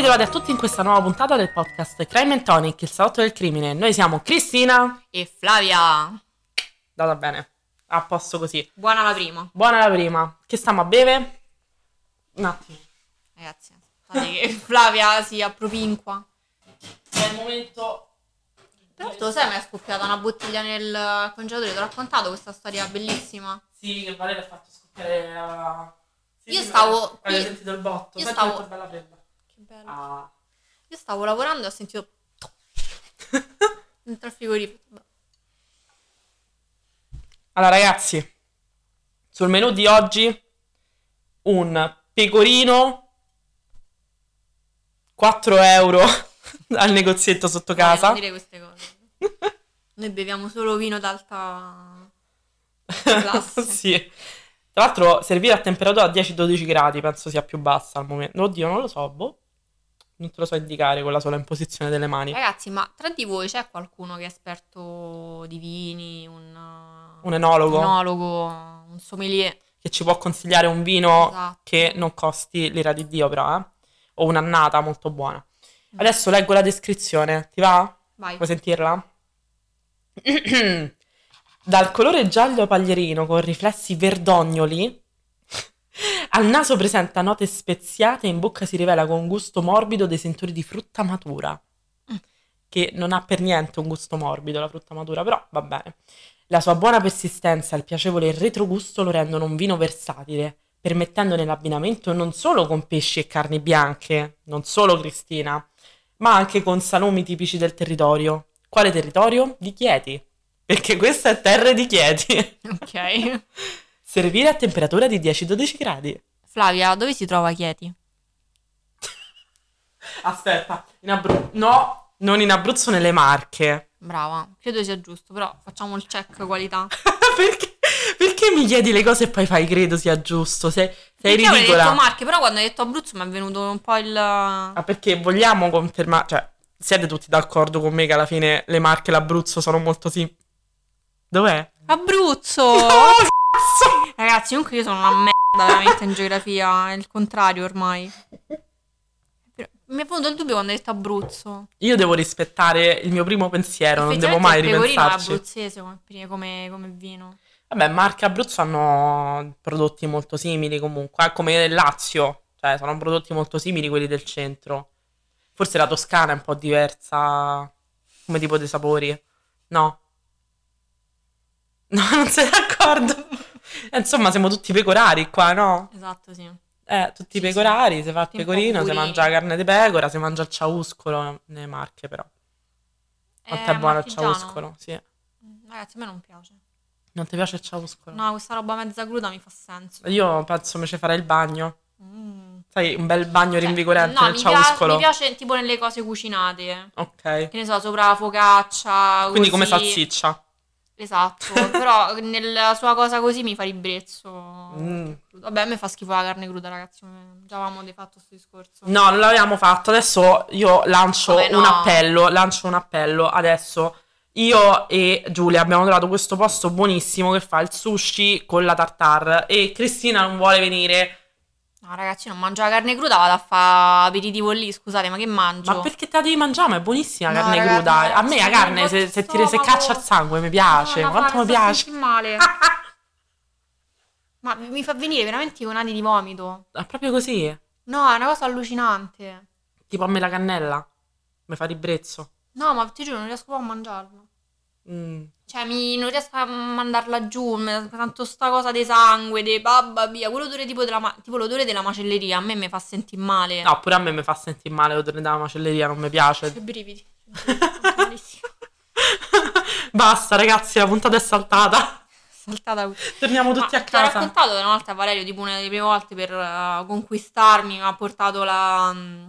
Ben ritrovati a tutti in questa nuova puntata del podcast Crime and Tonic, il salotto del crimine. Noi siamo Cristina. E Flavia. Data bene. A posto così. Buona la prima. Buona la prima. Che stiamo a bere? Un attimo. Ragazzi, che Flavia si appropinqua. È il momento. Tra l'altro, sai, mi è scoppiata una bottiglia nel congelatore. Ti ho raccontato questa storia bellissima. Sì, che Valeria ha fatto scoppiare la. Sì, Io stavo Hai sentito il botto? io Senti stavo- bella fredda. Bello. Ah. Io stavo lavorando e ho sentito dentro il frigorifero. Allora, ragazzi, sul menù di oggi un pecorino 4 euro al negozietto sotto casa. Non dire queste cose. Noi beviamo solo vino d'alta classe. sì. Tra l'altro, servire a temperatura a 10-12 gradi penso sia più bassa al momento. Oddio, non lo so, boh. Non te lo so indicare con la sola imposizione delle mani. Ragazzi, ma tra di voi c'è qualcuno che è esperto di vini, un, Un enologo un enologo, un sommelier? che ci può consigliare un vino Esatto. che non costi l'ira di Dio, però, eh? O un'annata molto buona. Mm. Adesso leggo la descrizione. Ti va? Vai. Vuoi sentirla? Dal colore giallo paglierino con riflessi verdognoli, al naso presenta note speziate e in bocca si rivela con un gusto morbido dei sentori di frutta matura. Mm. Che non ha per niente un gusto morbido la frutta matura, però va bene. La sua buona persistenza e il piacevole retrogusto lo rendono un vino versatile, permettendone l'abbinamento non solo con pesci e carni bianche, non solo Cristina, ma anche con salumi tipici del territorio. Quale territorio? Di Chieti. Perché questa è terra di Chieti. Ok. Servire a temperatura di 10-12 gradi. Flavia, dove si trova Chieti? Aspetta, in Abruzzo. No, non in Abruzzo, nelle Marche. Brava, credo sia giusto, però facciamo il check qualità. perché, perché mi chiedi le cose e poi fai credo sia giusto? Sei, sei Perché avrei detto ridicola. Marche, però quando hai detto Abruzzo mi è venuto un po' il... Ah, perché vogliamo confermare. Cioè, siete tutti d'accordo con me che alla fine le Marche e l'Abruzzo sono molto simili. Dov'è? Abruzzo! Cazzo! Ragazzi, comunque io sono una merda veramente in geografia, è il contrario ormai. Mi è venuto il dubbio quando hai detto Abruzzo. Io devo rispettare il mio primo pensiero, non devo mai il pecorino è ripensarci. abruzzese come, come, come vino. Vabbè, Marche e Abruzzo hanno prodotti molto simili comunque, eh, come il Lazio, cioè sono prodotti molto simili quelli del centro. Forse la Toscana è un po' diversa come tipo di sapori. No. No, non sei d'accordo? Eh, Insomma, siamo tutti pecorari qua, no? Esatto, sì. Eh, tutti Sì, pecorari, si fa il pecorino, si mangia la carne di pecora, si mangia il ciauscolo nelle Marche però. Quanto è, buono il ciauscolo? Sì. Mm, Ragazzi, a me non piace. Non ti piace il ciauscolo? No, questa roba mezza cruda mi fa senso. Io penso mi ci farei il bagno. Mm. Sai, un bel bagno Cioè, rinvigorente no, nel ciauscolo. mi piace tipo nelle cose cucinate. Ok. Che ne so, sopra la focaccia. Quindi come così. salsiccia. Esatto, però nella sua cosa così mi fa ribrezzo. Mm. Vabbè, a me fa schifo la carne cruda, ragazzi. Già avevamo fatto questo discorso. No, non l'avevamo fatto. Adesso io lancio Vabbè, no. un appello. Lancio un appello. Adesso io e Giulia abbiamo trovato questo posto buonissimo che fa il sushi con la tartare. E Cristina non vuole venire. No, ragazzi, non mangio la carne cruda, vado a fare aperitivo lì, scusate, ma che mangio? Ma perché te la devi mangiare? Ma è buonissima la No, carne ragazzi, cruda. A ragazzi, me la carne, se, se, ti, se caccia il sangue, mi piace. No, Quanto mi piace. male. Ma mi fa venire veramente i conati di vomito. È proprio così. No, è una cosa allucinante. Tipo a me la cannella. Mi fa ribrezzo. No, ma ti giuro, non riesco proprio a mangiarla. Mm. Cioè, mi, non riesco a mandarla giù. Tanto sta cosa di sangue, di babba via. Quell'odore tipo, della tipo l'odore della macelleria a me mi fa sentire male. No, pure a me mi fa sentire male l'odore della macelleria, non mi piace. Che brividi. Basta, ragazzi, la puntata è saltata. Saltata. Torniamo tutti Ma a Ti ho casa. raccontato una volta Valerio, tipo una delle prime volte per eh, conquistarmi, mi ha portato la, mm,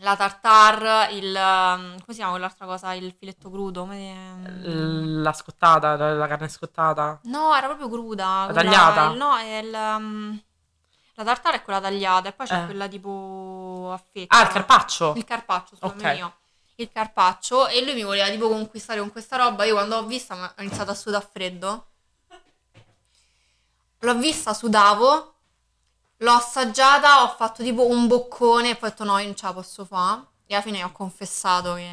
la tartare, il... mm, come si chiama quell'altra cosa? Il filetto crudo? come- La scottata, la, la carne scottata. No, era proprio cruda. La quella- tagliata? il- no, è il... mm, la tartare è quella tagliata e poi c'è Eh. quella tipo a fetta. Ah, il carpaccio. Il carpaccio, scusami io. Il carpaccio e lui mi voleva tipo conquistare con questa roba. Io quando l'ho vista ho iniziato a sudare a freddo. L'ho vista, sudavo. L'ho assaggiata, ho fatto tipo un boccone e poi ho detto no, io non ce la posso fare. E alla fine ho confessato che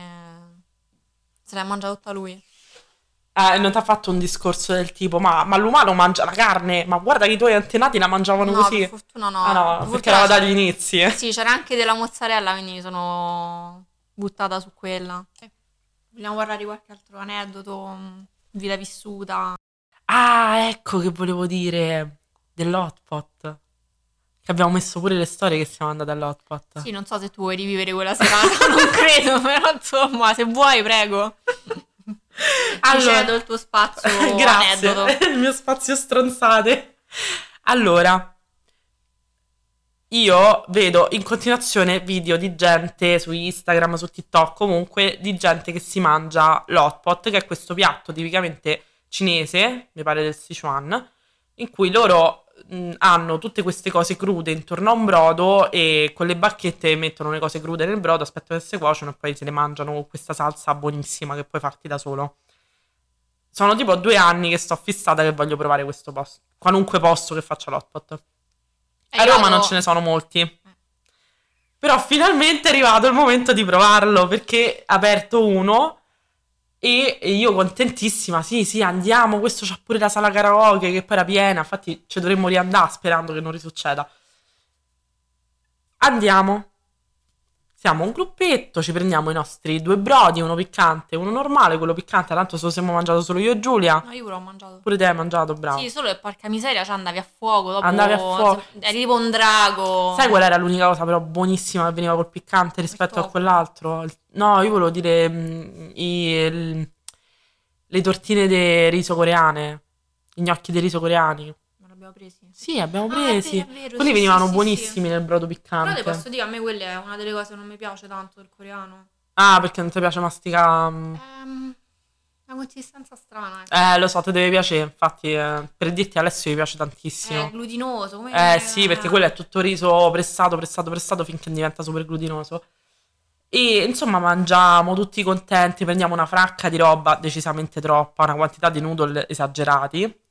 se l'è mangiata tutta lui. Eh, non ti ha fatto un discorso del tipo, ma, ma l'umano mangia la carne, ma guarda che i tuoi antenati la mangiavano No, così. per fortuna no. Ah no, Per perché era dagli inizi. Sì, c'era anche della mozzarella, quindi mi sono buttata su quella. Vogliamo parlare di qualche altro aneddoto, mh, vita vissuta? Ah, ecco che volevo dire dell'hotpot. Che abbiamo messo pure le storie che siamo andati all'hotpot. Sì, non so se tu vuoi rivivere quella serata, non credo, però insomma, se vuoi, prego. Ti cedo il tuo spazio Grazie, aneddoto. il mio spazio stronzate. Allora, io vedo in continuazione video di gente su Instagram, su TikTok, comunque di gente che si mangia l'hotpot, che è questo piatto tipicamente cinese, mi pare del Sichuan, in cui loro mh, hanno tutte queste cose crude intorno a un brodo e con le bacchette mettono le cose crude nel brodo, aspettano che si cuociono e poi se le mangiano con questa salsa buonissima che puoi farti da solo. Sono tipo due anni che sto fissata che voglio provare questo posto. Qualunque posto che faccia l'hotpot. E A Roma non ce ne sono molti. Però finalmente è arrivato il momento di provarlo perché ha aperto uno e io contentissima, sì, sì, andiamo, questo c'ha pure la sala karaoke che poi era piena, infatti ci dovremmo riandare sperando che non risucceda. Andiamo. Siamo un gruppetto, ci prendiamo i nostri due brodi, uno piccante e uno normale, quello piccante, tanto se lo siamo mangiato solo io e Giulia. No, io pure ho mangiato. Pure te hai mangiato, bravo. Sì, solo che porca miseria, cioè andavi a fuoco dopo. Andavi a fuoco. Eri tipo un drago. Sai qual era l'unica cosa però buonissima che veniva col piccante rispetto a quell'altro? No, io volevo dire mm, i- il- le tortine di riso coreane, i gnocchi di riso coreani. Ma l'abbiamo presi. Sì, abbiamo Ah, è presi. vero, è vero, Quelli sì, venivano sì, buonissimi nel brodo Però piccante. ti posso dire, a me quella è una delle cose che non mi piace tanto del coreano. Ah, perché non ti piace masticare? mm. Ehm, una consistenza strana. ecco. Eh, lo so, ti deve piacere. Infatti, eh, per dirti, Alessio mi piace È tantissimo. glutinoso. Come Eh sì, perché quello è tutto riso pressato, pressato, pressato finché diventa super glutinoso. E insomma mangiamo tutti contenti, prendiamo una fracca di roba decisamente troppa, una quantità di noodle esagerati.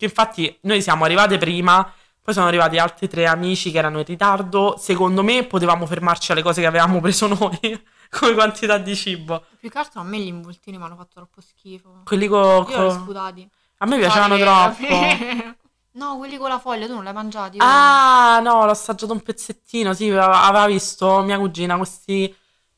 Che infatti noi siamo arrivate prima, poi sono arrivati altri tre amici che erano in ritardo. Secondo me potevamo fermarci alle cose che avevamo preso noi, come quantità di cibo. Più che altro a me gli involtini mi hanno fatto troppo schifo. Quelli co- Io li sputati. A me piacevano troppo. no, quelli con la foglia, tu non li hai mangiati? Ah, no, l'ho assaggiato un pezzettino. Sì, aveva visto mia cugina questi,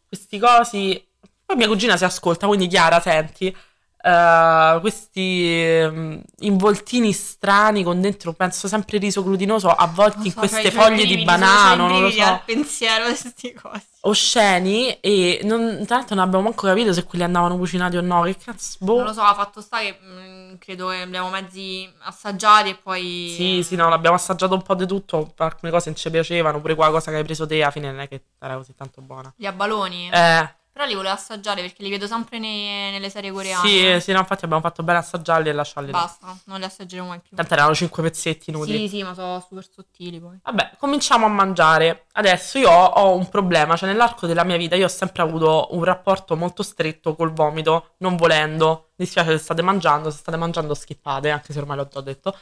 questi cosi. Poi mia cugina si ascolta, quindi Chiara, senti. Eh, questi ehm, involtini strani con dentro, penso sempre riso glutinoso, avvolti Non in so, queste i foglie di banano, non lo so. al pensiero di queste cose. Osceni. E non, tra l'altro non abbiamo manco capito se quelli andavano cucinati o no. Che cazzo, boh. Non lo so, ha fatto sta che mh, credo che abbiamo mezzi assaggiati e poi... Sì, sì, no, l'abbiamo assaggiato un po' di tutto. Alcune cose non ci piacevano, pure quella cosa che hai preso te, alla fine non è che era così tanto buona. Gli abbaloni. Eh, Però li volevo assaggiare perché li vedo sempre nei- nelle serie coreane. Sì, sì, no, infatti abbiamo fatto bene assaggiarli e lasciarli lì. Basta, non li assaggerò mai più. Tanto erano cinque pezzetti inutili. Sì, sì, ma sono super sottili poi. Vabbè, cominciamo a mangiare. Adesso io ho, ho un problema, cioè nell'arco della mia vita io ho sempre avuto un rapporto molto stretto col vomito, non volendo. Mi dispiace se state mangiando, se state mangiando skippate, anche se ormai l'ho già detto.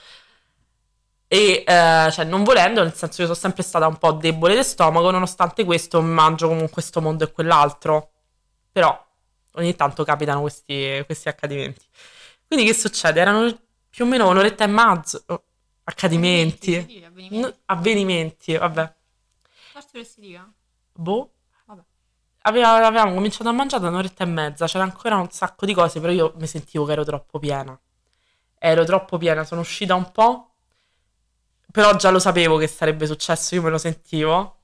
E eh, cioè non volendo, nel senso che sono sempre stata un po' debole di stomaco, nonostante questo mangio comunque questo mondo e quell'altro. Però ogni tanto capitano questi, questi accadimenti. Quindi che succede? Erano più o meno un'oretta e mezzo. oh, accadimenti. Sì, avvenimenti. N- avvenimenti, vabbè. Forse che si dica. Boh. Vabbè. Aveva- avevamo cominciato a mangiare da un'oretta e mezza, c'era ancora un sacco di cose, però io mi sentivo che ero troppo piena. Ero troppo piena, sono uscita un po', però già lo sapevo che sarebbe successo, io me lo sentivo.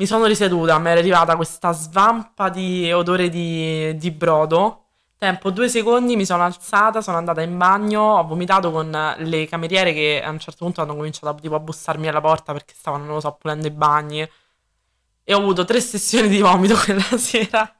Mi sono riseduta, mi è arrivata questa svampa di odore di, di brodo. Tempo due secondi, mi sono alzata, sono andata in bagno, ho vomitato con le cameriere che a un certo punto hanno cominciato tipo, a bussarmi alla porta perché stavano, non lo so, pulendo i bagni. E ho avuto tre sessioni di vomito quella sera,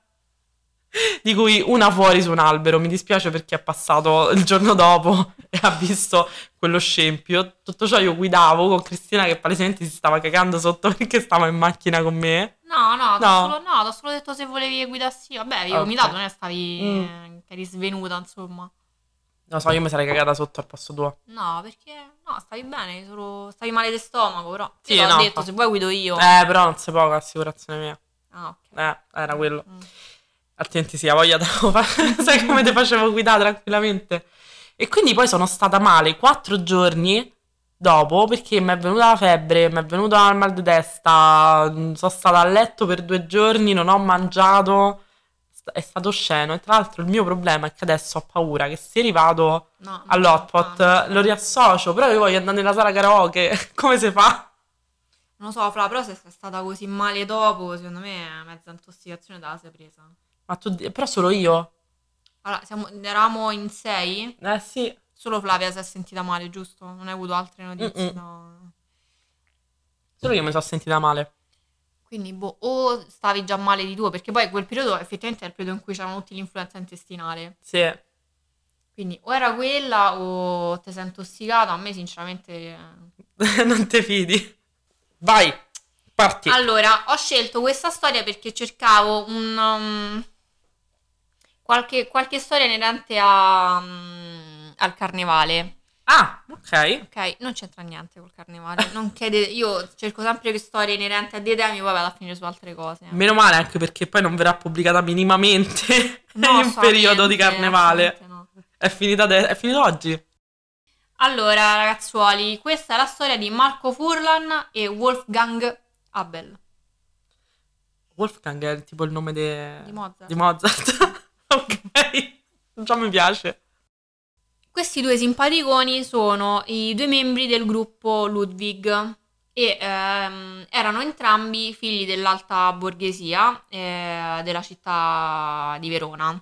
di cui una fuori su un albero. Mi dispiace perché è passato il giorno dopo e ha visto quello scempio. Tutto ciò io guidavo con Cristina che palesemente si stava cagando sotto perché stava in macchina con me. No, no, t'ho No. solo, no, t'ho solo detto se volevi che guidassi io. Vabbè, io Ok. ho vomitato, non è stavi Mm. che eri svenuta, insomma. Non so, io mi sarei cagata sotto al posto tuo. No, perché no, stavi bene, solo stavi male di stomaco, però. Sì, Io no, detto, fa- se vuoi guido io. Eh, però non si può con l'assicurazione mia. Ah, ok. Eh, era quello. Mm. Altrimenti sì, ha voglia da Sai come ti facevo guidare tranquillamente? E quindi poi sono stata male quattro giorni dopo perché mi è venuta la febbre, mi è venuto il mal di testa, mm, sono stata a letto per due giorni, non ho mangiato. È stato sceno. E tra l'altro il mio problema è che adesso ho paura che se rivado No, all'hotpot fame. lo riassocio, però io voglio andare nella sala karaoke. Come si fa? Non lo so, Fra, però se sei stata così male dopo, secondo me mezza intossicazione te la sei presa. Ma tu, però solo io? Allora, siamo, eravamo in sei, Eh sì. solo Flavia si è sentita male, giusto? Non hai avuto altre notizie da- Solo io mi sono sentita male. Quindi, boh, o stavi già male di tuo, perché poi quel periodo effettivamente è il periodo in cui c'erano tutti l'influenza intestinale. Sì. Quindi o era quella o ti sei intossicato. A me, sinceramente. eh. non te fidi. Vai, parti. Allora, ho scelto questa storia perché cercavo un. um, qualche, qualche storia inerente a, um, al carnevale. Ah, ok. Ok, non c'entra niente col carnevale. Non chiede, io cerco sempre che storie inerenti a dei temi, poi vado a finire su altre cose. Meno male anche perché poi non verrà pubblicata minimamente No, in periodo di carnevale. no. È finita, ade- è finito oggi. Allora, ragazzuoli, questa è la storia di Marco Furlan e Wolfgang Abel Wolfgang è tipo il nome de- di Mozart. di Mozart. Ok, già mi piace. Questi due simpaticoni sono i due membri del gruppo Ludwig e ehm, erano entrambi figli dell'alta borghesia eh, della città di Verona.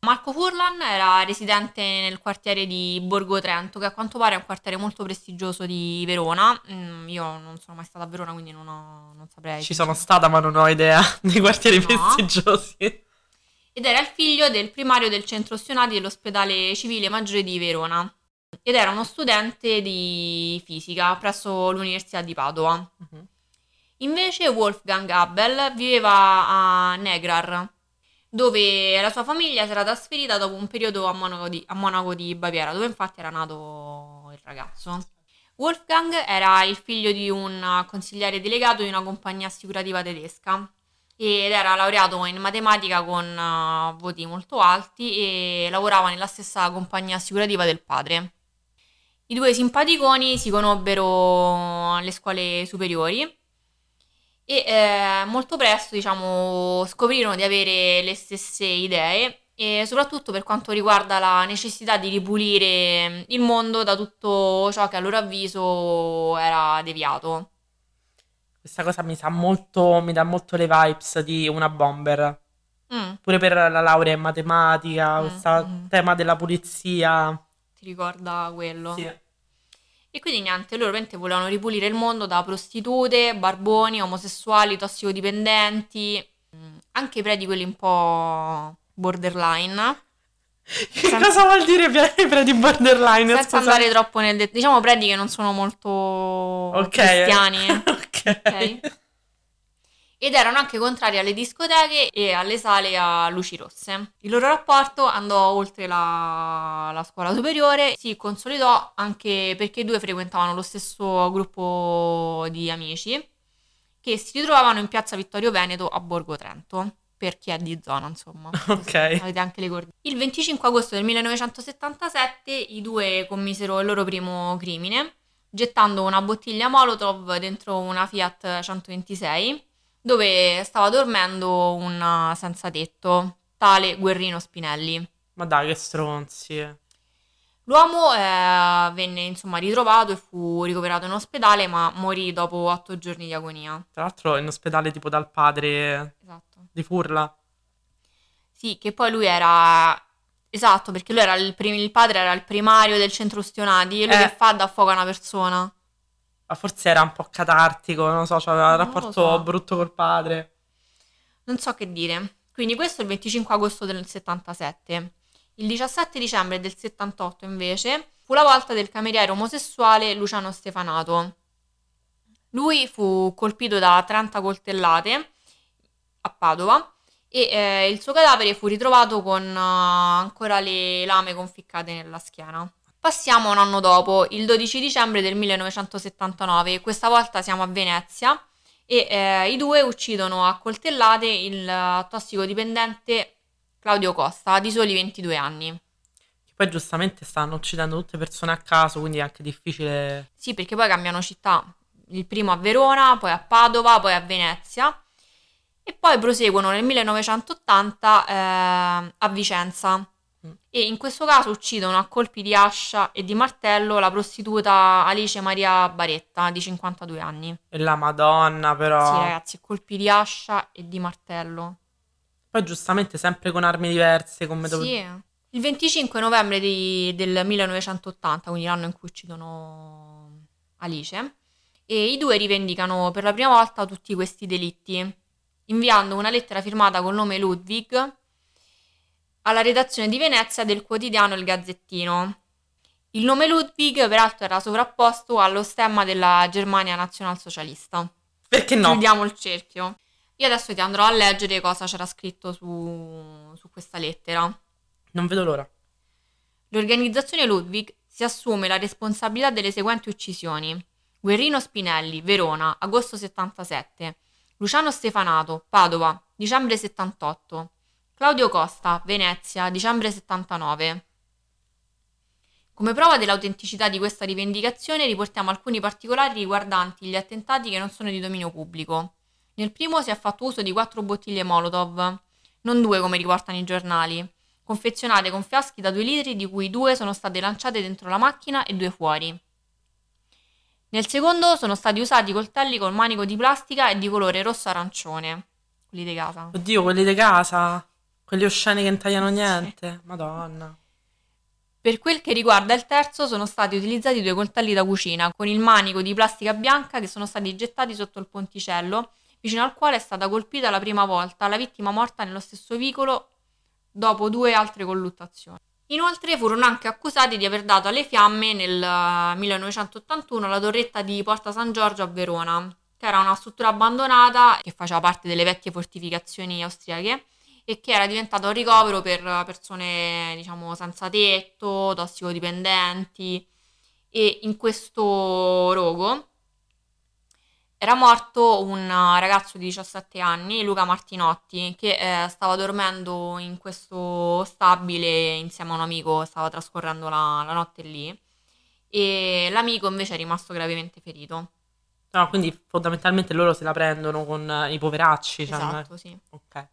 Marco Furlan era residente nel quartiere di Borgo Trento, che a quanto pare è un quartiere molto prestigioso di Verona. Mm, io non sono mai stata a Verona, quindi non, ho- non saprei. Ci sono stata ma non ho idea dei quartieri No. prestigiosi. Ed era il figlio del primario del centro ostionati dell'ospedale civile maggiore di Verona ed era uno studente di fisica presso l'Università di Padova. Mhm. Invece Wolfgang Abel viveva a Negrar, dove la sua famiglia si era trasferita dopo un periodo a Monaco di, a Monaco di Baviera, dove infatti era nato il ragazzo. Wolfgang era il figlio di un consigliere delegato di una compagnia assicurativa tedesca ed era laureato in matematica con eh, voti molto alti e lavorava nella stessa compagnia assicurativa del padre. I due simpaticoni si conobbero alle scuole superiori e eh, molto presto, diciamo, scoprirono di avere le stesse idee e soprattutto per quanto riguarda la necessità di ripulire il mondo da tutto ciò che a loro avviso era deviato. Questa cosa mi sa molto, mi dà molto le vibes di una bomber. Mm, Pure per la laurea in matematica, Mm, questo mm. tema della pulizia. ti ricorda quello? Sì. E quindi niente, loro veramente volevano ripulire il mondo da prostitute, barboni, omosessuali, tossicodipendenti, mm, anche preti quelli un po' borderline, Che Senza- cosa vuol dire pre- preti borderline? senza Scusa. andare troppo nel dettaglio. Diciamo preti che non sono molto Ok. cristiani. ok. Ok? Ed erano anche contrari alle discoteche e alle sale a luci rosse. Il loro rapporto andò oltre la, la scuola superiore, si consolidò anche perché i due frequentavano lo stesso gruppo di amici che si ritrovavano in piazza Vittorio Veneto a Borgo Trento, per chi è di zona, insomma. Ok. Avete anche le coordinate. Il 25 agosto del 1977 i due commisero il loro primo crimine, gettando una bottiglia Molotov dentro una Fiat 126, dove stava dormendo un senza tetto, tale Guerrino Spinelli. Ma dai, che stronzi. L'uomo eh, venne insomma ritrovato e fu ricoverato in ospedale, ma morì dopo otto giorni di agonia. Tra l'altro in ospedale tipo dal padre Esatto. di Furla. Sì, che poi lui era... Esatto, perché lui era il, prim- il padre era il primario del centro ustionati e lui Eh. che fa dà fuoco a una persona. Ma forse era un po' catartico, non so, aveva un rapporto so. brutto col padre. Non so che dire. Quindi questo è il 25 agosto del 77. Il 17 dicembre del 78 invece fu la volta del cameriere omosessuale Luciano Stefanato. Lui fu colpito da 30 coltellate a Padova e eh, il suo cadavere fu ritrovato con uh, ancora le lame conficcate nella schiena. Passiamo un anno dopo, il 12 dicembre del 1979, questa volta siamo a Venezia e eh, i due uccidono a coltellate il uh, tossicodipendente Claudio Costa di soli 22 anni. Poi giustamente stanno uccidendo tutte persone a caso, quindi è anche difficile. Sì, perché poi cambiano città. Il primo a Verona, poi a Padova, poi a Venezia. E poi proseguono nel 1980 eh, a Vicenza. Mm. E in questo caso uccidono a colpi di ascia e di martello la prostituta Alice Maria Baretta, di 52 anni. E la Madonna, però. Sì, ragazzi, colpi di ascia e di martello. Poi giustamente sempre con armi diverse, come dove... Sì. Il 25 novembre di, del 1980, quindi l'anno in cui uccidono Alice, e i due rivendicano per la prima volta tutti questi delitti, inviando una lettera firmata col nome Ludwig alla redazione di Venezia del quotidiano Il Gazzettino. Il nome Ludwig, peraltro, era sovrapposto allo stemma della Germania nazionalsocialista. Perché no? Chiudiamo il cerchio. Io adesso ti andrò a leggere cosa c'era scritto su, su questa lettera. Non vedo l'ora. L'organizzazione Ludwig si assume la responsabilità delle seguenti uccisioni. Guerrino Spinelli, Verona, agosto 77. Luciano Stefanato, Padova, dicembre 78. Claudio Costa, Venezia, dicembre 79. Come prova dell'autenticità di questa rivendicazione riportiamo alcuni particolari riguardanti gli attentati che non sono di dominio pubblico. Nel primo si è fatto uso di quattro bottiglie Molotov, non due come riportano i giornali confezionate con fiaschi da 2 litri di cui due sono state lanciate dentro la macchina e due fuori. Nel secondo sono stati usati coltelli con manico di plastica e di colore rosso-arancione. Quelli di casa. Oddio, quelli di casa? Quelli osceni che non tagliano niente? Sì. Madonna. Per quel che riguarda il terzo, sono stati utilizzati due coltelli da cucina con il manico di plastica bianca che sono stati gettati sotto il ponticello, vicino al quale è stata colpita la prima volta la vittima morta nello stesso vicolo dopo due altre colluttazioni. Inoltre furono anche accusati di aver dato alle fiamme nel 1981 la torretta di Porta San Giorgio a Verona, che era una struttura abbandonata che faceva parte delle vecchie fortificazioni austriache e che era diventata un ricovero per persone, diciamo, senza tetto, tossicodipendenti. E in questo rogo era morto un ragazzo di 17 anni, Luca Martinotti, che eh, stava dormendo in questo stabile insieme a un amico, stava trascorrendo la, la notte lì e l'amico invece è rimasto gravemente ferito. No, quindi fondamentalmente loro se la prendono con i poveracci. Cioè, esatto, sì. Ok.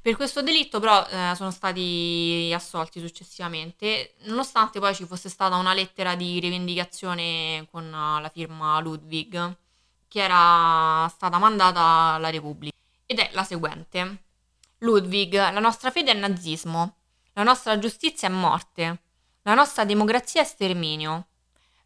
Per questo delitto però eh, sono stati assolti successivamente, nonostante poi ci fosse stata una lettera di rivendicazione con la firma Ludwig che era stata mandata alla Repubblica. Ed è la seguente. Ludwig, la nostra fede è nazismo, la nostra giustizia è morte, la nostra democrazia è sterminio.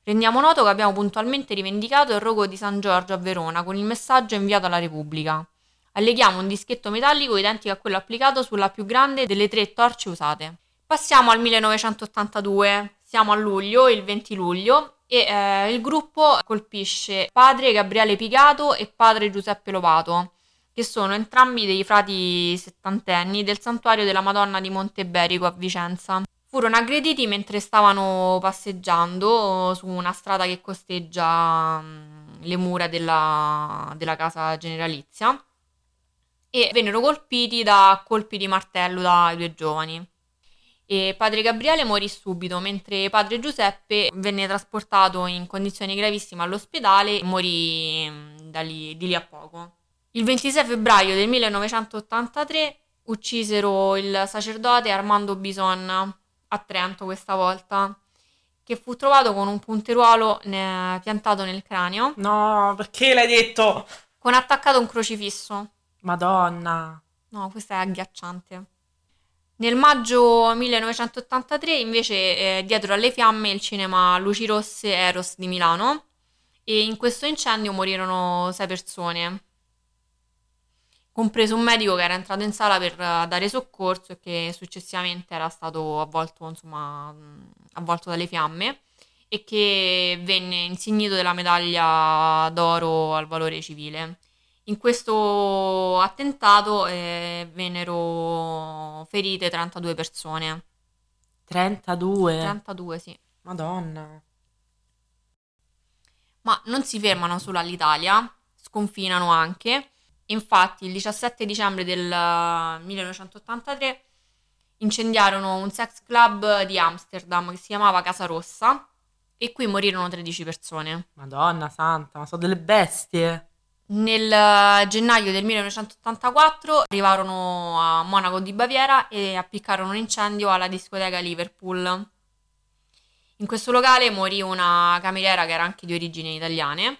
Rendiamo noto che abbiamo puntualmente rivendicato il rogo di San Giorgio a Verona con il messaggio inviato alla Repubblica. Alleghiamo un dischetto metallico identico a quello applicato sulla più grande delle tre torce usate. Passiamo al 1982, siamo a luglio, il 20 luglio, e eh, il gruppo colpisce padre Gabriele Pigato e padre Giuseppe Lovato, che sono entrambi dei frati settantenni del santuario della Madonna di Monteberico a Vicenza. Furono aggrediti mentre stavano passeggiando su una strada che costeggia mm, le mura della, della casa generalizia e vennero colpiti da colpi di martello dai due giovani e padre Gabriele morì subito, mentre padre Giuseppe venne trasportato in condizioni gravissime all'ospedale e morì mm, da lì, di lì a poco. Il 26 febbraio del 1983 uccisero il sacerdote Armando Bison a Trento questa volta, che fu trovato con un punteruolo piantato nel cranio. No, perché l'hai detto? Con attaccato un crocifisso. Madonna. No, questo è agghiacciante. Nel maggio 1983 invece eh, dietro alle fiamme il cinema Luci Rosse Eros di Milano e in questo incendio morirono sei persone, compreso un medico che era entrato in sala per uh, dare soccorso e che successivamente era stato avvolto, insomma, avvolto dalle fiamme e che venne insignito della medaglia d'oro al valore civile. In questo attentato eh, vennero ferite 32 persone. 32. 32, sì. Madonna. Ma non si fermano solo all'Italia, sconfinano anche. Infatti, il 17 dicembre del 1983 incendiarono un sex club di Amsterdam che si chiamava Casa Rossa e qui morirono 13 persone. Madonna santa, ma sono delle bestie. Nel eh, gennaio del 1984 arrivarono a Monaco di Baviera e appiccarono un incendio alla discoteca Liverpool. In questo locale morì una cameriera che era anche di origini italiane.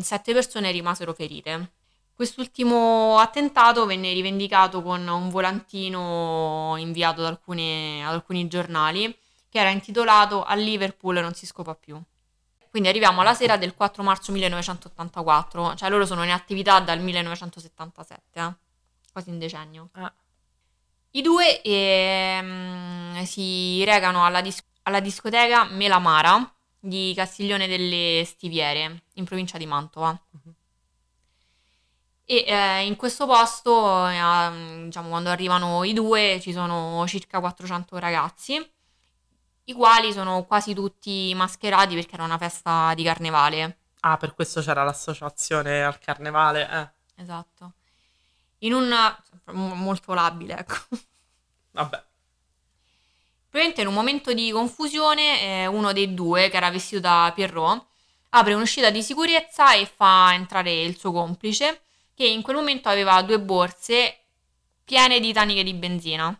Sette persone rimasero ferite. Quest'ultimo attentato venne rivendicato con un volantino inviato ad, alcune, ad alcuni giornali che era intitolato A Liverpool non si scopa più. Quindi arriviamo alla sera del 4 marzo 1984, cioè loro sono in attività dal 1977, eh? quasi un decennio. Ah. I due ehm, si recano alla, dis- alla discoteca Melamara di Castiglione delle Stiviere, in provincia di Mantova. Mhm. E eh, in questo posto, eh, diciamo, quando arrivano i due, ci sono circa 400 ragazzi, i quali sono quasi tutti mascherati perché era una festa di carnevale. Ah, per questo c'era l'associazione al carnevale. Eh, Esatto. In un... mo- molto labile, ecco. vabbè. Probabilmente in un momento di confusione, eh, uno dei due, che era vestito da Pierrot, apre un'uscita di sicurezza e fa entrare il suo complice, che in quel momento aveva due borse piene di taniche di benzina.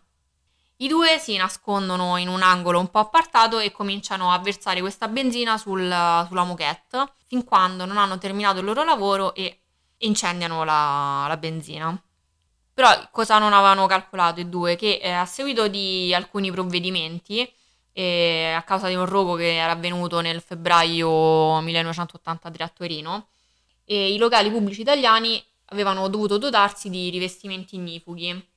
I due si nascondono in un angolo un po' appartato e cominciano a versare questa benzina sul- sulla moquette, fin quando non hanno terminato il loro lavoro e incendiano la, la benzina. Però cosa non avevano calcolato i due? Che eh, a seguito di alcuni provvedimenti, eh, a causa di un rogo che era avvenuto nel febbraio 1983 a Torino, e i locali pubblici italiani avevano dovuto dotarsi di rivestimenti ignifughi.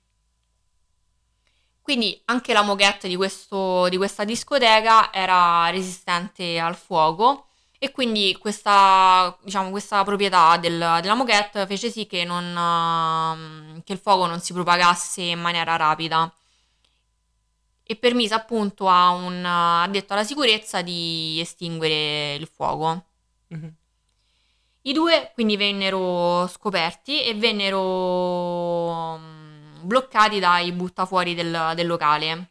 Quindi anche la moquette di, questo- di questa discoteca era resistente al fuoco e quindi questa, diciamo, questa proprietà del- della moquette fece sì che, non, ehm, che il fuoco non si propagasse in maniera rapida e permise appunto a un addetto alla sicurezza di estinguere il fuoco. Mhm. I due quindi vennero scoperti e vennero bloccati dai buttafuori del, del locale.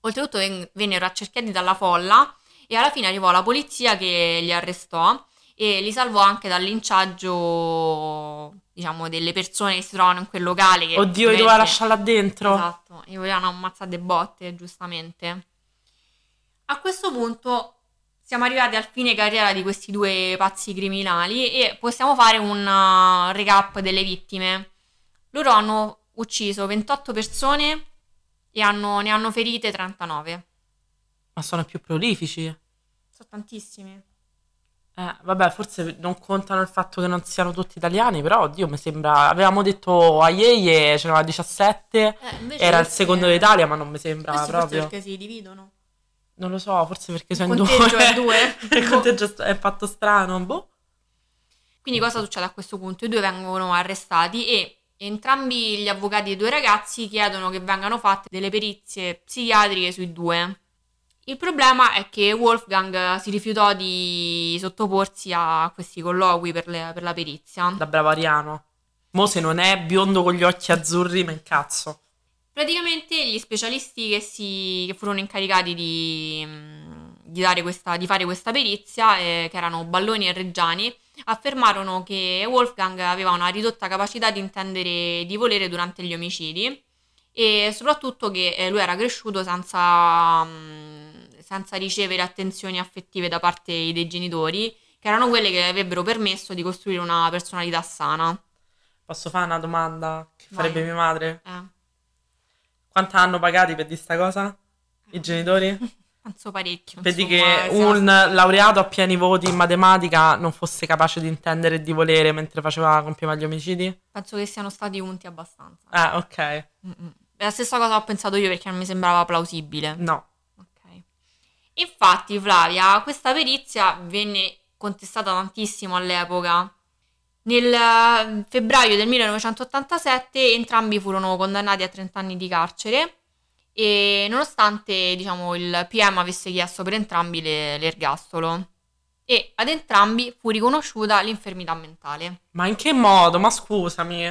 Oltretutto ven- vennero accerchiati dalla folla e alla fine arrivò la polizia che li arrestò e li salvò anche dal linciaggio, diciamo, delle persone che si trovano in quel locale. Che Oddio, io dovevo ovviamente- lasciarla dentro. Esatto, e volevano ammazzare de botte, giustamente. A questo punto siamo arrivati al fine carriera di questi due pazzi criminali e possiamo fare un uh, recap delle vittime. Loro hanno ucciso 28 persone e hanno- ne hanno ferite 39. Ma sono più prolifici. Sono tantissimi. Eh, vabbè, forse non contano il fatto che non siano tutti italiani, però, oddio, mi sembra... Avevamo detto a Yeye c'erano 17, era il secondo d'Italia, ma non mi sembra Questi forse proprio. perché si dividono. Non lo so, forse perché sono in due. è due. il conteggio è fatto strano, boh. Quindi cosa succede a questo punto? I due vengono arrestati e entrambi gli avvocati dei due ragazzi chiedono che vengano fatte delle perizie psichiatriche sui due. Il problema è che Wolfgang si rifiutò di sottoporsi a questi colloqui per, le- per la perizia. Da bravo Ariano. Mo se non è biondo con gli occhi azzurri, ma incazzo. Praticamente gli specialisti che, si, che furono incaricati di, di dare questa, di fare questa perizia, eh, che erano Balloni e Reggiani, affermarono che Wolfgang aveva una ridotta capacità di intendere di volere durante gli omicidi e soprattutto che eh, lui era cresciuto senza, mh, senza ricevere attenzioni affettive da parte dei genitori, che erano quelle che avrebbero permesso di costruire una personalità sana. Posso fare una domanda che Vai. farebbe mia madre? Eh, Quanto hanno pagati per di sta cosa? I genitori? Penso parecchio. Vedi insomma, che un laureato a pieni voti in matematica non fosse capace di intendere e di volere mentre faceva, compieva gli omicidi? Penso che siano stati unti abbastanza. Ah, ok. Mm-mm. La stessa cosa ho pensato io perché non mi sembrava plausibile. No. Ok. Infatti, Flavia, questa perizia venne contestata tantissimo all'epoca. Nel eh, febbraio del 1987 entrambi furono condannati a 30 anni di carcere e nonostante diciamo, il PM avesse chiesto per entrambi le- l'ergastolo e ad entrambi fu riconosciuta l'infermità mentale. Ma in che modo? Ma scusami.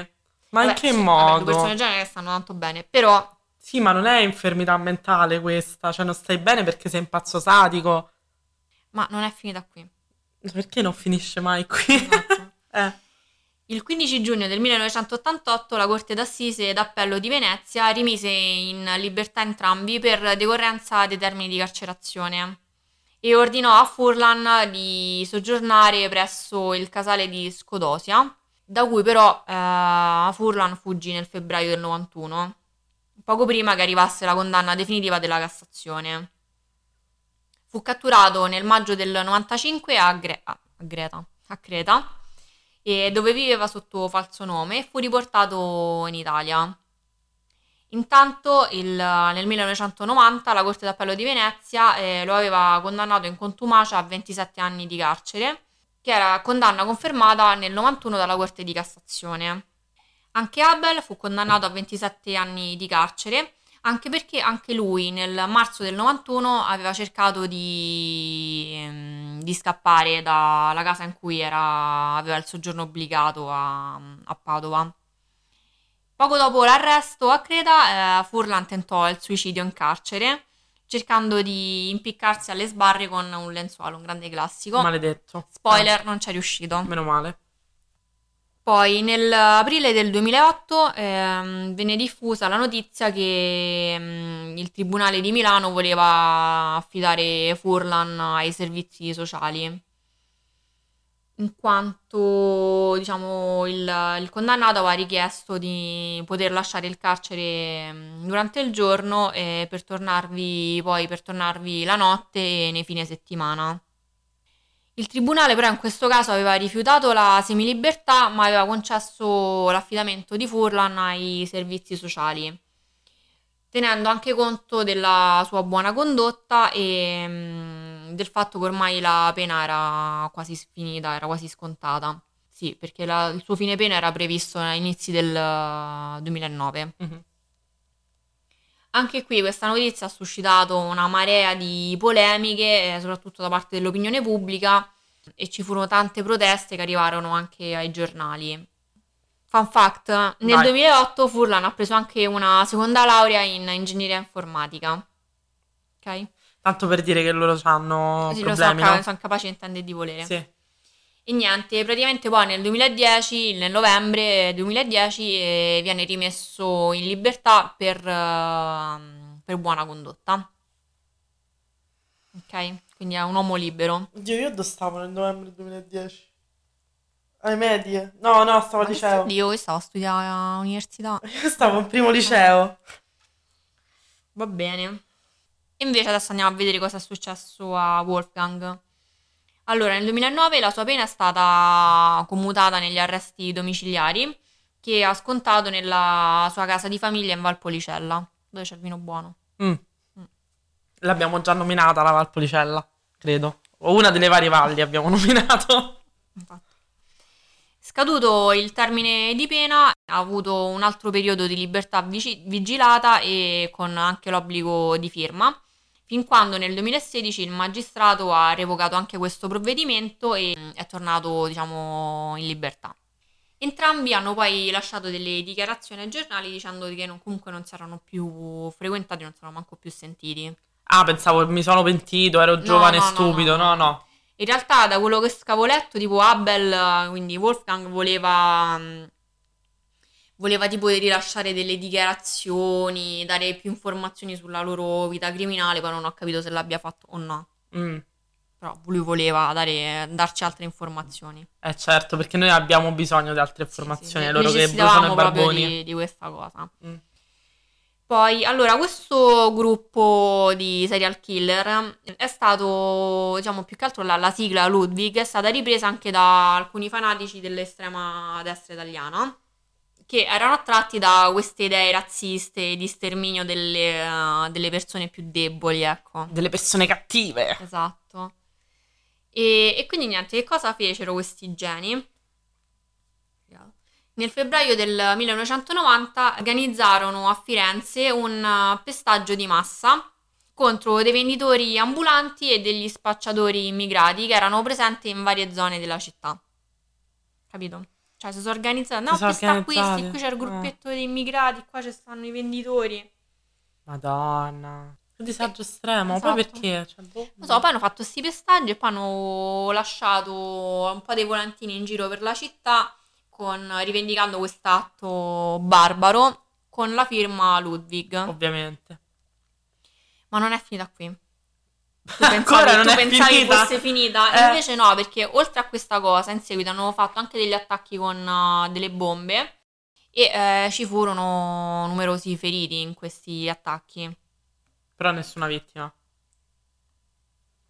Ma in Vabbè, che sì, vabbè, modo? due persone del genere stanno tanto bene, però Sì, ma non è infermità mentale questa. Cioè, non stai bene perché sei un pazzo sadico. ma non è finita qui. Perché non finisce mai qui? Esatto. eh. Il 15 giugno del 1988 la Corte d'Assise d'Appello di Venezia rimise in libertà entrambi per decorrenza dei termini di carcerazione e ordinò a Furlan di soggiornare presso il casale di Scodosia, da cui però eh, Furlan fuggì nel febbraio del 91, poco prima che arrivasse la condanna definitiva della Cassazione. Fu catturato nel maggio del 95 a, Gre- a- Greta, a Creta, e dove viveva sotto falso nome e fu riportato in Italia. Intanto il- nel 1990 la Corte d'Appello di Venezia eh, lo aveva condannato in contumacia a 27 anni di carcere, che era condanna confermata nel 91 dalla Corte di Cassazione. Anche Abel fu condannato a 27 anni di carcere, anche perché anche lui nel marzo del 91 aveva cercato di, ehm, di scappare dalla casa in cui era- aveva il soggiorno obbligato a, a Padova. Poco dopo l'arresto a Creta, eh, Furlan tentò il suicidio in carcere, cercando di impiccarsi alle sbarre con un lenzuolo, un grande classico. Maledetto. Spoiler, non ci è riuscito. Eh, meno male. Poi nell'aprile del 2008 ehm, venne diffusa la notizia che mm, il Tribunale di Milano voleva affidare Furlan ai servizi sociali, in quanto diciamo, il, il condannato aveva richiesto di poter lasciare il carcere mm, durante il giorno e per tornarvi poi per tornarvi la notte e nei fine settimana. Il tribunale però in questo caso aveva rifiutato la semilibertà ma aveva concesso l'affidamento di Furlan ai servizi sociali, tenendo anche conto della sua buona condotta e mm, del fatto che ormai la pena era quasi finita, era quasi scontata. Sì, perché la- il suo fine pena era previsto agli inizi del eh, 2009. Mhm. Anche qui questa notizia ha suscitato una marea di polemiche, eh, soprattutto da parte dell'opinione pubblica, e ci furono tante proteste che arrivarono anche ai giornali. Fun fact, nel Vai. 2008 Furlan ha preso anche una seconda laurea in ingegneria informatica. Ok? Tanto per dire che loro hanno Sì, lo problemi, ca- no? sono capaci di intendere di volere. Sì. E niente, praticamente poi nel 2010, nel novembre 2010, eh, viene rimesso in libertà per, ehm, per buona condotta. Ok? Quindi è un uomo libero. Oddio, io dove stavo nel novembre 2010? Alle medie? No, no, stavo al liceo. Io stavo a studiare all'università. Io stavo in primo liceo. Va bene. E invece adesso andiamo a vedere cosa è successo a Wolfgang. Allora, nel 2009 la sua pena è stata commutata negli arresti domiciliari che ha scontato nella sua casa di famiglia in Valpolicella, dove c'è il vino buono. Mm. L'abbiamo già nominata la Valpolicella, credo. O una delle varie valli abbiamo nominato. Infatti. Scaduto il termine di pena, ha avuto un altro periodo di libertà vigilata e con anche l'obbligo di firma, fin quando nel 2016 il magistrato ha revocato anche questo provvedimento e mm, è tornato, diciamo, in libertà. Entrambi hanno poi lasciato delle dichiarazioni ai giornali dicendo che non- comunque non si erano più frequentati, non si erano manco più sentiti. Ah, pensavo mi sono pentito, ero giovane e no, no, stupido. no, No, no. In realtà, da quello che scavo letto, tipo Abel, quindi Wolfgang, voleva, mh, voleva tipo rilasciare delle dichiarazioni, dare più informazioni sulla loro vita criminale, poi non ho capito se l'abbia fatto o no. Mm. Però lui voleva dare- darci altre informazioni. Eh certo, perché noi abbiamo bisogno di altre informazioni, Sì, sì, loro che bruciano i barboni. di, di questa cosa. Mm. Poi, allora, questo gruppo di serial killer è stato, diciamo, più che altro la, la sigla Ludwig è stata ripresa anche da alcuni fanatici dell'estrema destra italiana che erano attratti da queste idee razziste di sterminio delle, eh, delle persone più deboli, ecco. Delle persone cattive. Esatto. E, e quindi niente, che cosa fecero questi geni? Nel febbraio del 1990 organizzarono a Firenze un eh, pestaggio di massa contro dei venditori ambulanti e degli spacciatori immigrati che erano presenti in varie zone della città. Capito? Cioè, si sono organizzati. No, Si qui sta qui, organizzati. sti- qui c'è il Eh. gruppetto di immigrati, qua ci stanno i venditori. Madonna. Che disagio estremo. Ma Poi Esatto. perché? Cioè, boh. Non so, poi hanno fatto questi pestaggi e poi hanno lasciato un po' dei volantini in giro per la città con, rivendicando quest'atto barbaro con la firma Ludwig. Ovviamente. Ma non è finita qui. Tu Ancora pensavi, non tu pensavi finita? fosse finita, Eh. invece no, perché oltre a questa cosa, in seguito hanno fatto anche degli attacchi con uh, delle bombe e eh, ci furono numerosi feriti in questi attacchi. Però nessuna vittima.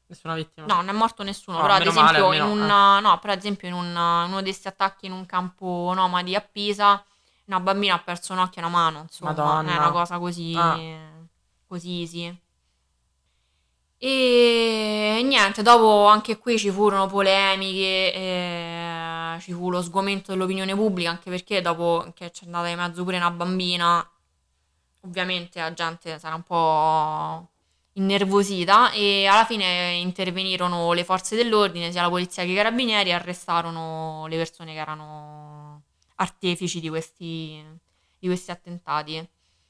Nessuna vittima. No, non è morto nessuno, No, però ad esempio, male, un, no, però ad esempio in, un- uno di questi attacchi in un campo nomadi a Pisa, una bambina ha perso un occhio e una mano, insomma, non è Madonna. una cosa così, Ah. così easy. E niente, dopo anche qui ci furono polemiche, eh, ci fu lo sgomento dell'opinione pubblica, anche perché dopo che c'è andata di mezzo pure una bambina, ovviamente la gente sarà un po' innervosita e alla fine intervenirono le forze dell'ordine, sia la polizia che i carabinieri, e arrestarono le persone che erano artefici di questi, di questi attentati.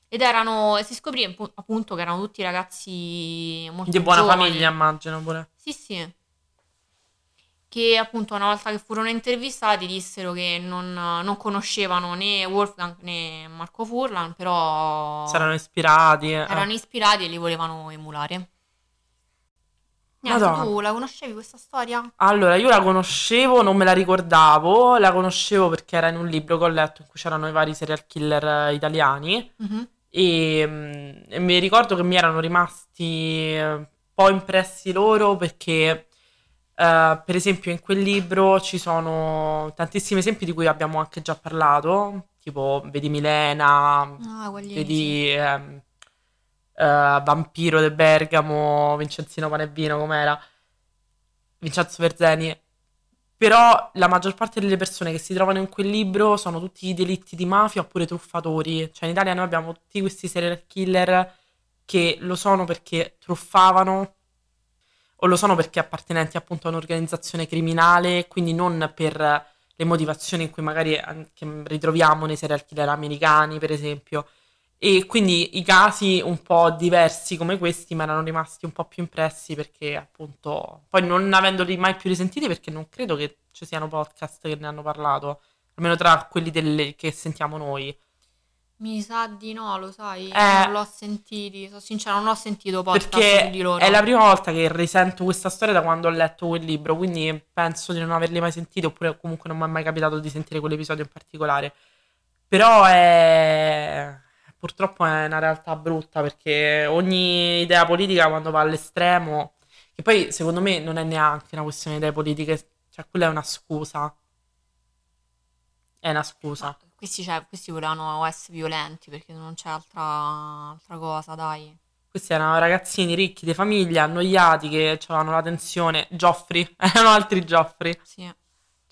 Ed erano, si scoprì appu- appunto che erano tutti ragazzi molto Di buona giovani. famiglia, immagino pure. Sì, sì. Che appunto una volta che furono intervistati dissero che non, non conoscevano né Wolfgang né Marco Furlan, però Saranno ispirati. eh. erano ispirati e li volevano emulare. Niente, tu la conoscevi questa storia? Allora, io la conoscevo, non me la ricordavo. La conoscevo perché era in un libro che ho letto in cui c'erano i vari serial killer eh, italiani. Mhm. E, mm, e mi ricordo che mi erano rimasti eh, un po' impressi loro perché, eh, per esempio, in quel libro ci sono tantissimi esempi di cui abbiamo anche già parlato, tipo vedi Milena, Ah, vedi ehm, eh, Vampiro de Bergamo, Vincenzino Panevino, com'era? Vincenzo Verzeni. Però la maggior parte delle persone che si trovano in quel libro sono tutti delitti di mafia oppure truffatori. Cioè in Italia noi abbiamo tutti questi serial killer che lo sono perché truffavano o lo sono perché appartenenti appunto a un'organizzazione criminale, quindi non per le motivazioni in cui magari ritroviamo nei serial killer americani, per esempio. E quindi i casi un po' diversi come questi mi erano rimasti un po' più impressi perché appunto, poi non avendoli mai più risentiti perché non credo che ci siano podcast che ne hanno parlato, almeno tra quelli delle- che sentiamo noi. Mi sa di no, lo sai? Eh. non l'ho sentiti, sono sincera, non ho sentito podcast Perché di loro. è la prima volta che risento questa storia da quando ho letto quel libro, quindi penso di non averli mai sentiti, oppure comunque non mi è mai capitato di sentire quell'episodio in particolare. Però è... purtroppo è una realtà brutta perché ogni idea politica quando va all'estremo, che poi secondo me non è neanche una questione di idee politiche, cioè quella è una scusa. È una scusa. Ma questi, cioè, questi volevano essere violenti perché non c'è altra, altra cosa, dai. Questi erano ragazzini ricchi di famiglia, annoiati, che avevano la tensione. Gioffri, erano altri Gioffri. Sì.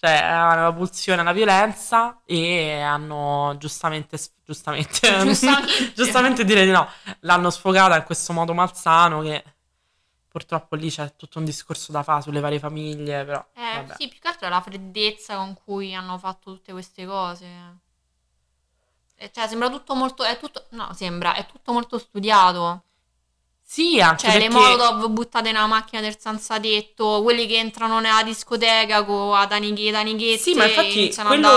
Cioè, avevano la pulsione alla violenza e hanno giustamente, giustamente, Giustamente. giustamente dire di no, l'hanno sfogata in questo modo malsano che purtroppo lì c'è tutto un discorso da fare sulle varie famiglie, però Eh, vabbè. sì, più che altro è la freddezza con cui hanno fatto tutte queste cose. Eh, Cioè, sembra tutto molto. È tutto. No, sembra, è tutto molto studiato. Sì, anche Cioè, le perché molotov buttate nella macchina del senza tetto, quelli che entrano nella discoteca con a Daniche, Danichette. Sì, ma infatti quello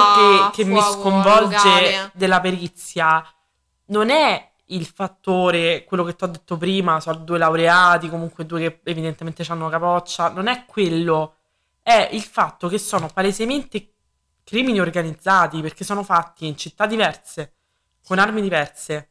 che, che mi sconvolge della perizia non è il fattore, quello che ti ho detto prima, sono due laureati, comunque due che evidentemente hanno capoccia, non è quello, è il fatto che sono palesemente crimini organizzati perché sono fatti in città diverse, con armi diverse.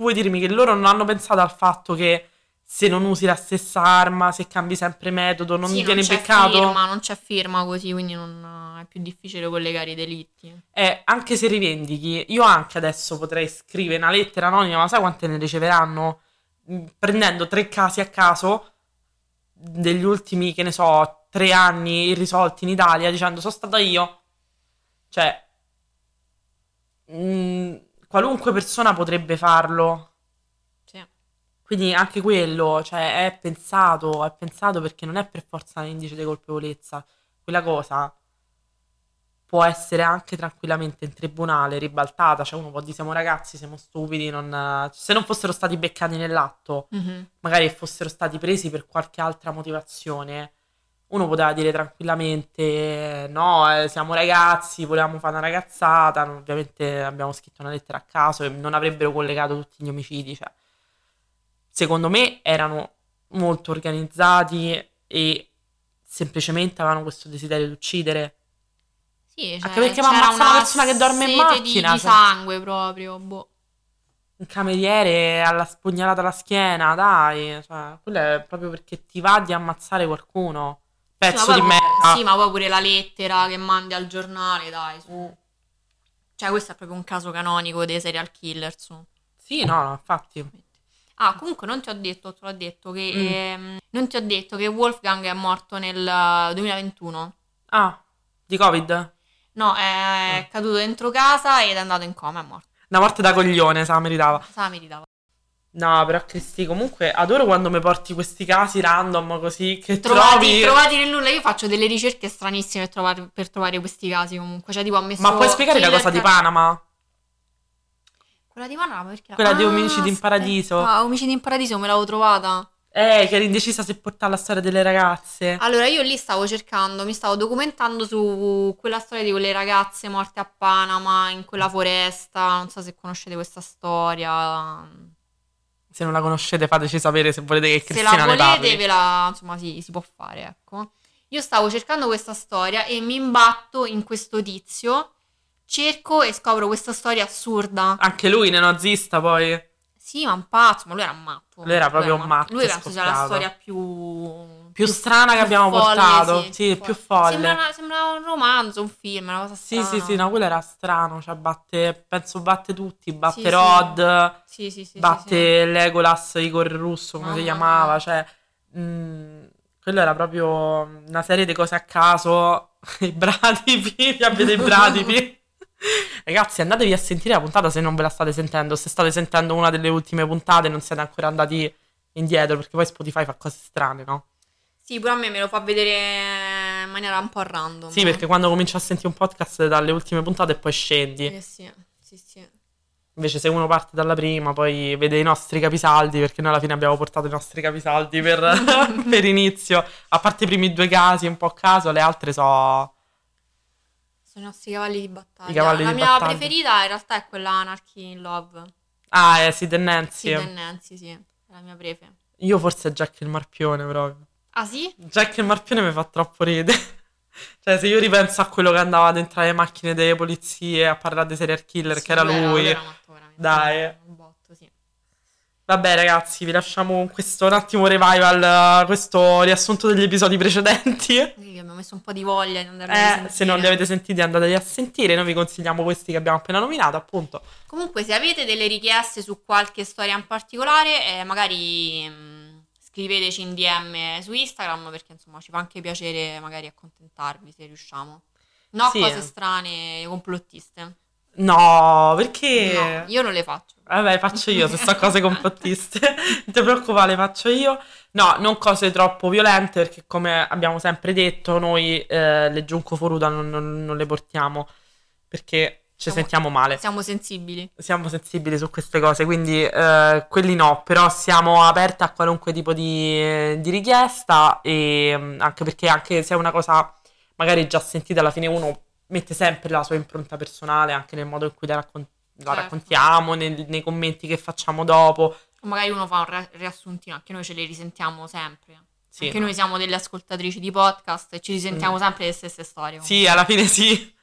Tu vuoi dirmi che loro non hanno pensato al fatto che se non usi la stessa arma, se cambi sempre metodo, non Sì, viene c'è beccato? firma, non c'è firma così, quindi non, è più difficile collegare i delitti. Eh, anche se rivendichi, io anche adesso potrei scrivere una lettera anonima, ma sai quante ne riceveranno? Mm, Prendendo tre casi a caso degli ultimi, che ne so, tre anni irrisolti in Italia, dicendo sono stata io. Cioè, mm, qualunque persona potrebbe farlo. Sì. Quindi anche quello, cioè, è pensato, è pensato perché non è per forza un indice di colpevolezza. Quella cosa può essere anche tranquillamente in tribunale ribaltata, cioè uno può dire siamo ragazzi, siamo stupidi, non- se non fossero stati beccati nell'atto, Mhm. magari fossero stati presi per qualche altra motivazione, uno poteva dire tranquillamente no, eh, siamo ragazzi, volevamo fare una ragazzata, no, ovviamente abbiamo scritto una lettera a caso e non avrebbero collegato tutti gli omicidi, cioè, secondo me erano molto organizzati e semplicemente avevano questo desiderio di uccidere. Sì, Anche cioè, perché c'era ammazza una una persona che dorme in sete di- macchina, Di, cioè. sangue proprio, boh. Un cameriere alla spugnalata alla schiena, dai, cioè, quello è proprio perché ti va di ammazzare qualcuno. Sì, Pezzo poi di merda. Sì, ma poi pure la lettera che mandi al giornale, dai. su. Cioè, questo è proprio un caso canonico dei serial killer, su. Sì, no, no, infatti. Ah, comunque non ti ho detto, te l'ho detto che Mm. ehm, non ti ho detto che Wolfgang è morto nel eh, 2021. Ah, di Covid? No, è caduto dentro casa ed è andato in coma, è morto. Una morte da coglione, se la meritava. Sa, meritava. No, però Cristi, comunque adoro quando mi porti questi casi random così che Trovati, trovi... trovati nel nulla, io faccio delle ricerche stranissime per trovare, per trovare questi casi comunque. Cioè, tipo, ho messo Ma puoi spiegare la cosa di Panama? Quella di Panama perché? Quella di Ah, Omicidi in Paradiso. Ah, Omicidi in Paradiso me l'avevo trovata. Eh, che eri indecisa se portare la storia delle ragazze. Allora, io lì stavo cercando, mi stavo documentando su quella storia di quelle ragazze morte a Panama, in quella foresta. Non so se conoscete questa storia. Se non la conoscete fateci sapere se volete che Se Cristina la ne volete, parli. ve la, insomma, sì, si può fare, ecco. Io stavo cercando questa storia e mi imbatto in questo tizio, cerco e scopro questa storia assurda. Anche lui, neonazista, poi. Sì, ma un pazzo, ma lui era un matto. Lui era proprio un matto Lui penso sia la storia più... Più strana che abbiamo folle, portato. Sì, più folle. Sembra, una- sembra un romanzo, un film, una cosa Sì, strana. sì, sì, no, quello era strano. Cioè, batte, penso batte tutti. Batte Sì, sì. Rod, Sì, sì, sì, sì, batte Legolas, Igor Russo, come si Mamma chiamava. mia. Cioè, mm, quello era proprio una serie di cose a caso. I bradipi, vi avete i bradipi. Ragazzi, andatevi a sentire la puntata se non ve la state sentendo. Se state sentendo una delle ultime puntate, non siete ancora andati indietro, perché poi Spotify fa cose strane, no? Sì, pure a me me lo fa vedere in maniera un po' random. Sì, perché quando cominci a sentire un podcast dalle ultime puntate e poi scendi. Eh sì, sì, sì. Invece se uno parte dalla prima, poi vede i nostri capisaldi, perché noi alla fine abbiamo portato i nostri capisaldi per, per inizio. A parte i primi due casi, un po' a caso, le altre so... Sono i nostri cavalli di battaglia. I cavalli La di mia battaglia. preferita in realtà è quella Anarchy in Love. Ah, è Sid e Nancy. Sid e Nancy, sì. È la mia prefe. Io forse Jack il Marpione proprio. Ah sì? Jack il Marpione mi fa troppo ridere. cioè, se io ripenso a quello che andava dentro le macchine delle polizie a parlare dei serial killer, Sì, che era lui. era veramente. Dai. Un botto, sì. Vabbè, ragazzi, vi lasciamo con questo un attimo revival, questo riassunto degli episodi precedenti. Sì, che abbiamo messo un po' di voglia di andare a Eh, risentire. se non li avete sentiti andatevi a sentire, noi vi consigliamo questi che abbiamo appena nominato, appunto. Comunque, se avete delle richieste su qualche storia in particolare, eh, magari mh, scriveteci in DM su Instagram perché insomma ci fa anche piacere magari accontentarvi se riusciamo. No Sì. cose strane, complottiste. No, perché... No, io non le faccio. Vabbè, faccio io, se so cose complottiste. non ti preoccupare, le faccio io. No, non cose troppo violente, perché come abbiamo sempre detto, noi eh, le Giunco Foruda non, non- non le portiamo, perché ci Siamo- sentiamo male. Siamo sensibili. siamo sensibili su queste cose, quindi eh, quelli no, però siamo aperti a qualunque tipo di, di richiesta e mm, anche perché anche se è una cosa magari già sentita, alla fine uno mette sempre la sua impronta personale anche nel modo in cui la, raccon- la Certo. raccontiamo, nel- nei commenti che facciamo dopo. O magari uno fa un ri- riassuntino, anche noi ce le risentiamo sempre. Sì, anche no. noi siamo delle ascoltatrici di podcast e ci risentiamo sempre le stesse storie. Sì, alla fine sì.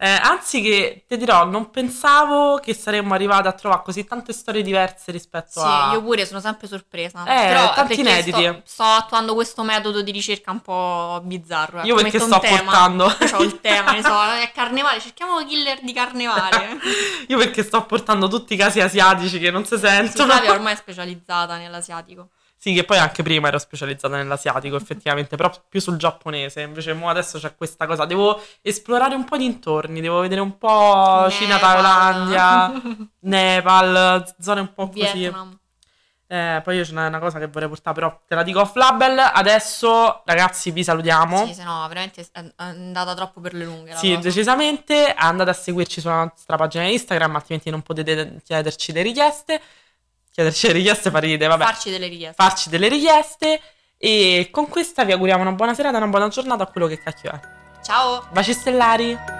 Eh, anzi che, ti dirò, non pensavo che saremmo arrivati a trovare così tante storie diverse rispetto Sì, a... io pure sono sempre sorpresa. Eh, Però tanti inediti. Sto, sto attuando questo metodo di ricerca un po' bizzarro. Io ecco, perché sto tema. portando... Ho il tema, ne so, è carnevale, cerchiamo killer di carnevale. Io perché sto portando tutti i casi asiatici che non si sentono. Flavia ormai è specializzata nell'asiatico. Sì, che poi anche prima ero specializzata nell'asiatico, effettivamente, però più sul giapponese. Invece mo adesso c'è questa cosa, devo esplorare un po' di intorni, devo vedere un po' Cina, Nepal. Thailandia, Nepal, zone un po' così. Vietnam. Eh, poi io c'è una cosa che vorrei portare, però te la dico off label. Adesso, ragazzi, vi salutiamo. Sì, se no, veramente è andata troppo per le lunghe. Sì, cosa. decisamente. Andate a seguirci sulla nostra pagina Instagram, altrimenti non potete chiederci le richieste. Chiederci le richieste fa ridere, vabbè. Farci delle richieste. Farci delle richieste. E con questa vi auguriamo una buona serata, una buona giornata a quello che cacchio è. Ciao! Baci stellari!